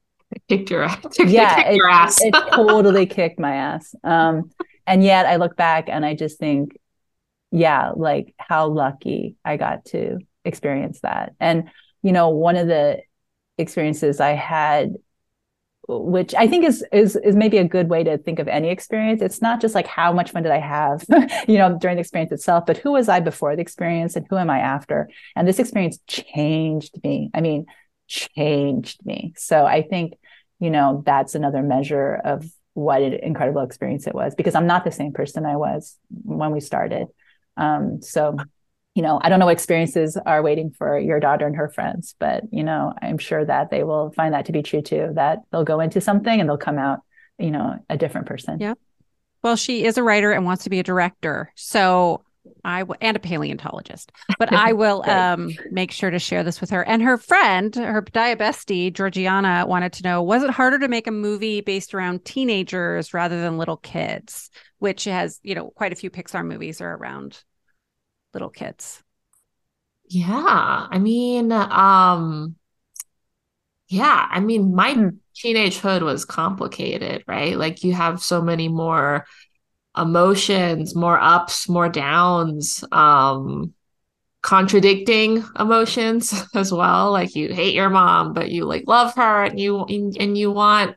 kicked your ass. yeah, kicked it, your ass. it totally kicked my ass. Um, and yet I look back and I just think, yeah, like how lucky I got to experience that. And you know, one of the experiences I had which I think is is is maybe a good way to think of any experience. It's not just like how much fun did I have, you know, during the experience itself, but who was I before the experience and who am I after? And this experience changed me. I mean, changed me. So I think, you know, that's another measure of what an incredible experience it was because I'm not the same person I was when we started. Um, so you know, I don't know what experiences are waiting for your daughter and her friends, but you know, I'm sure that they will find that to be true too. That they'll go into something and they'll come out, you know, a different person. Yeah. Well, she is a writer and wants to be a director. So I w- and a paleontologist, but I will um, make sure to share this with her. And her friend, her diabestie, Georgiana, wanted to know: Was it harder to make a movie based around teenagers rather than little kids? Which has, you know, quite a few Pixar movies are around little kids. Yeah, I mean, um, yeah, I mean, my Hmm. teenagehood was complicated, right? Like you have so many more emotions, more ups, more downs, um, contradicting emotions as well. Like you hate your mom, but you like love her and you and you want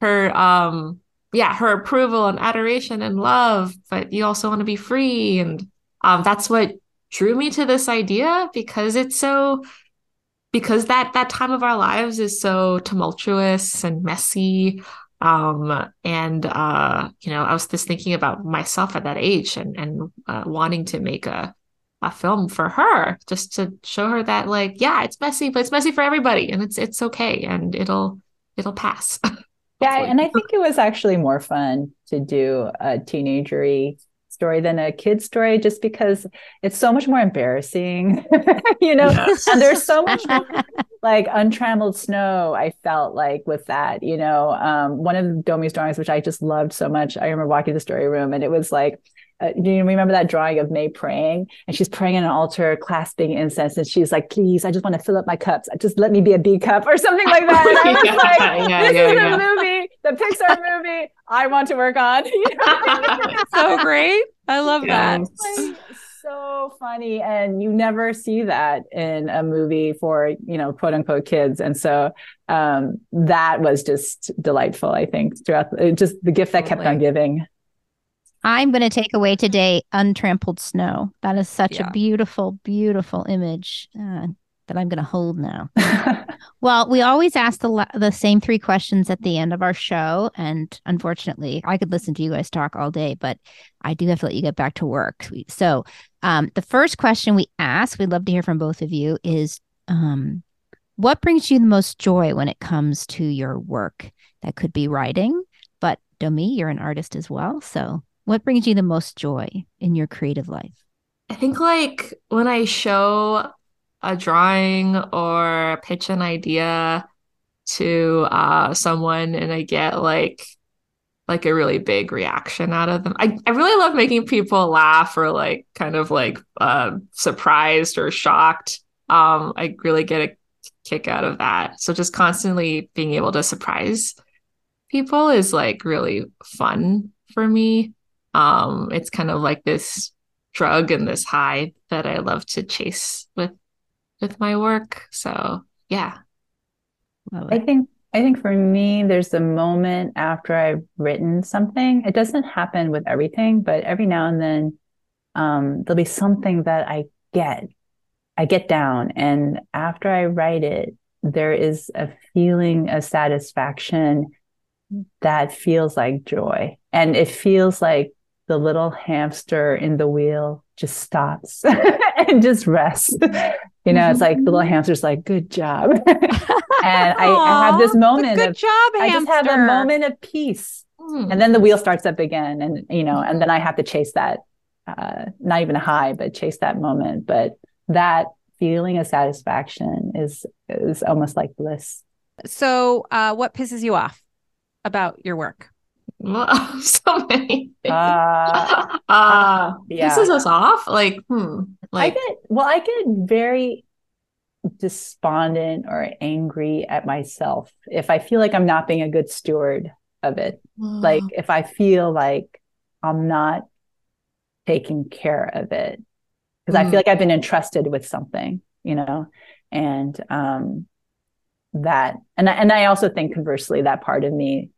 her um yeah, her approval and adoration and love, but you also want to be free and um that's what drew me to this idea because it's so because that that time of our lives is so tumultuous and messy. Um and uh you know i was just thinking about myself at that age and and uh, wanting to make a a film for her just to show her that like yeah it's messy but it's messy for everybody and it's it's okay and it'll it'll pass. Yeah, and I think it was actually more fun to do a teenagery story than a kid's story just because it's so much more embarrassing, you know, Yes. and there's so much more like untrammeled snow i felt like with that you know um, one of domee's drawings which i just loved so much i remember walking to the story room and it was like uh, do you remember that drawing of Mei praying? And she's praying in an altar, clasping incense, and she's like, "Please, I just want to fill up my cups. Just let me be a B cup or something like that." And I was Yeah, like, yeah, "This yeah, is yeah. the movie, the Pixar movie I want to work on." You know? So great. I love that. Like so funny and you never see that in a movie for you know quote unquote kids and so um that was just delightful i think throughout just the gift that kept on giving I'm going to take away today untrampled snow. That is such Yeah. a beautiful, beautiful image uh, that I'm going to hold now. Well, we always ask the the same three questions at the end of our show, and unfortunately, I could listen to you guys talk all day, but I do have to let you get back to work. So, um, the first question we ask, we'd love to hear from both of you, is um, what brings you the most joy when it comes to your work? That could be writing, but Domee, you're an artist as well. So, what brings you the most joy in your creative life? I think like when I show a drawing or pitch an idea to uh someone and I get like like a really big reaction out of them. I, I really love making people laugh or like kind of like uh surprised or shocked. Um I really get a kick out of that. So just constantly being able to surprise people is like really fun for me. Um it's kind of like this drug and this high that I love to chase with with my work. So yeah. I think i think for me there's a moment after i've written something it doesn't happen with everything but every now and then um there'll be something that i get i get down and after i write it there is a feeling of satisfaction that feels like joy. And it feels like the little hamster in the wheel just stops and just rests. You know, it's like the little hamster's like, good job. and I, I have this moment good of, job, I just have a moment of peace. Hmm. And then the wheel starts up again. And, you know, and then I have to chase that, uh, not even a high, but chase that moment. But that feeling of satisfaction is, is almost like bliss. So, uh, what pisses you off about your work? so many things. Uh, uh, yeah. pisses us off. Like, hmm. Like, I get well, I get very despondent or angry at myself if I feel like I'm not being a good steward of it. Like if I feel like I'm not taking care of it because I Mm. feel like I've been entrusted with something, you know, and um, that, and I, and I also think conversely that part of me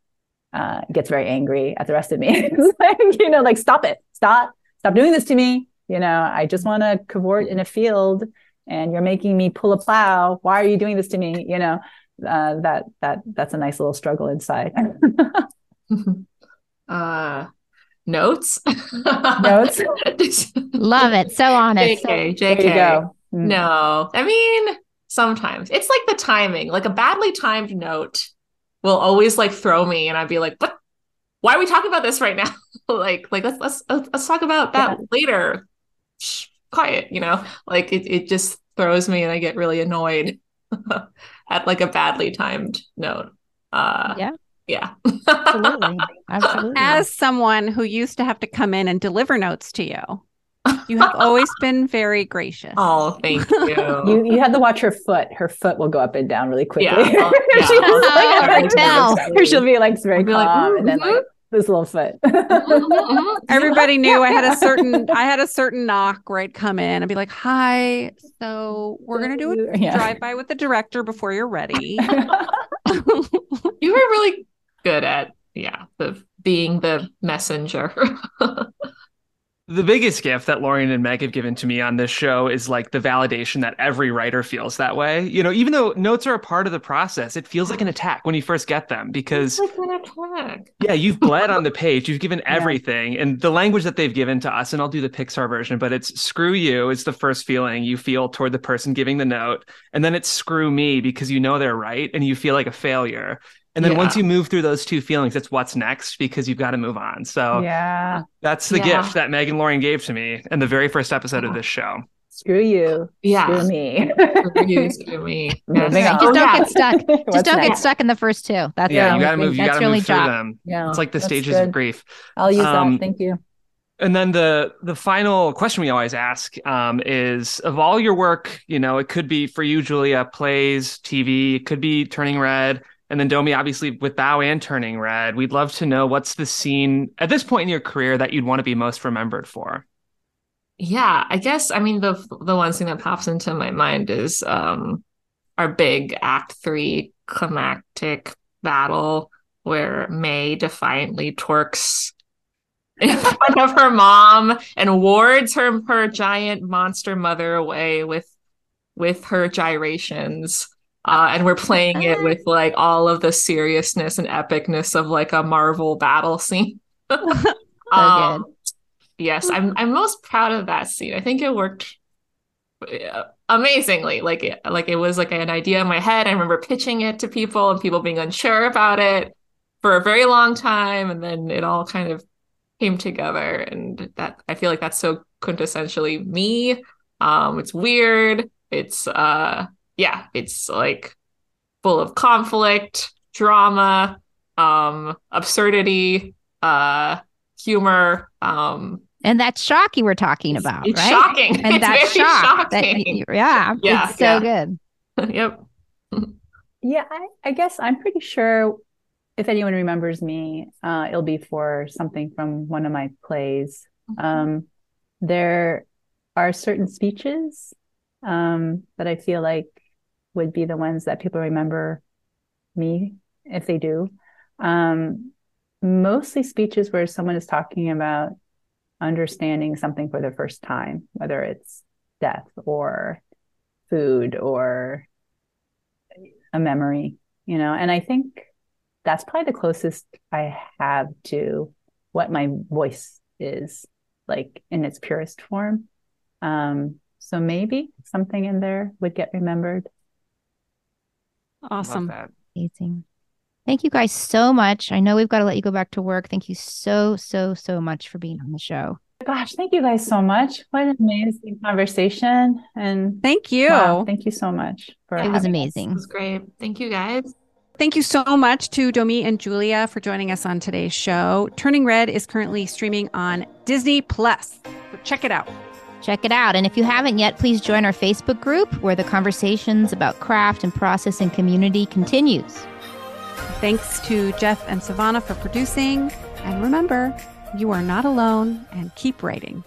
uh, gets very angry at the rest of me. like, you know, like stop it, stop, stop doing this to me. You know, I just want to cavort in a field, and you're making me pull a plow. Why are you doing this to me? You know, uh, that that that's a nice little struggle inside. uh notes Notes? Love it. So honest. jk jk there you go. Mm. no i mean sometimes it's like the timing like a badly timed note will always like throw me and i'd be like what? Why are we talking about this right now? Like like let's let's let's let's talk about that later. Shh, quiet you know? Like it, it just throws me and i get really annoyed at like a badly timed note. Uh Yeah. yeah. Absolutely. Absolutely. As someone who used to have to come in and deliver notes to you, you have always been very gracious. oh thank you You you have to watch her foot. Her foot will go up and down really quickly. Yeah, I'll- yeah. She's Oh, like- I. Or she'll be like very I'll be like, calm, and then "Mhm, like this little foot. Mhm. Everybody knew I had a certain I had a certain knock where I'd come in and be like, "Hi, so we're gonna do a Yeah. drive by with the director before you're ready." You were really good at, yeah, the being the messenger. The biggest gift that Lorien and Meg have given to me on this show is like the validation that every writer feels that way. You know, even though notes are a part of the process, it feels like an attack when you first get them because Like an attack. yeah, you've bled on the page, you've given everything, and the language that they've given to us, and I'll do the Pixar version, but it's screw you is the first feeling you feel toward the person giving the note, and then it's screw me because you know they're right and you feel like a failure. And then Yeah. once you move through those two feelings, it's what's next because you've got to move on. So yeah. that's the Yeah. gift that Meg and Lorien gave to me in the very first episode of this show. Screw you. Yeah. Screw me. Screw you, screw me. Moving Yes. Just Oh, don't yeah. get stuck. Just What's don't get stuck in the first two. That's Yeah, Yeah, you got to move. You got to really move through job. them. Yeah, It's like the stages good. of grief. I'll use Um, that. Thank you. And then the the final question we always ask um, is of all your work, you know, it could be for you, Julia, plays, TV, it could be Turning Red, and then Domee, obviously with Bao and Turning Red. We'd love to know what's the scene at this point in your career that you'd want to be most remembered for. Yeah, I guess I mean the the one thing that pops into my mind is um our big act 3 climactic battle where Mei defiantly twerks in front of her mom and wards her her giant monster mother away with with her gyrations. Uh, and we're playing it with like all of the seriousness and epicness of like a Marvel battle scene. Um, yes, I'm I'm most proud of that scene. I think it worked uh, amazingly. Like it, like it was like an idea in my head. I remember pitching it to people and people being unsure about it for a very long time, and then it all kind of came together. And that I feel like that's so quintessentially me. Um, it's weird. It's uh, yeah, it's like full of conflict, drama, um, absurdity, uh, humor. Um, And that shock you were talking it's, about, it's right? shocking. And it's that very shock. Shocking. you, yeah, Yeah, it's so yeah. good. yep. Yeah, I, I guess I'm pretty sure if anyone remembers me, uh, it'll be for something from one of my plays. Um, there are certain speeches um, that I feel like would be the ones that people remember me if they do. Um, mostly speeches where someone is talking about understanding something for the first time, whether it's death or food or a memory, you know, and I think that's probably the closest I have to what my voice is like in its purest form. Um, so maybe something in there would get remembered. Awesome. Amazing. Thank you guys so much. I know we've got to let you go back to work. Thank you so, so, so much for being on the show. Gosh, thank you guys so much. What an amazing conversation. And Thank you. wow, thank you so much for It was amazing. us. It was great. Thank you guys. Thank you so much to Domee and Julia for joining us on today's show. Turning Red is currently streaming on Disney Plus. So check it out. Check it out. And if you haven't yet, please join our Facebook group where the conversations about craft and process and community continues. Thanks to Jeff and Savannah for producing. And remember, you are not alone and keep writing.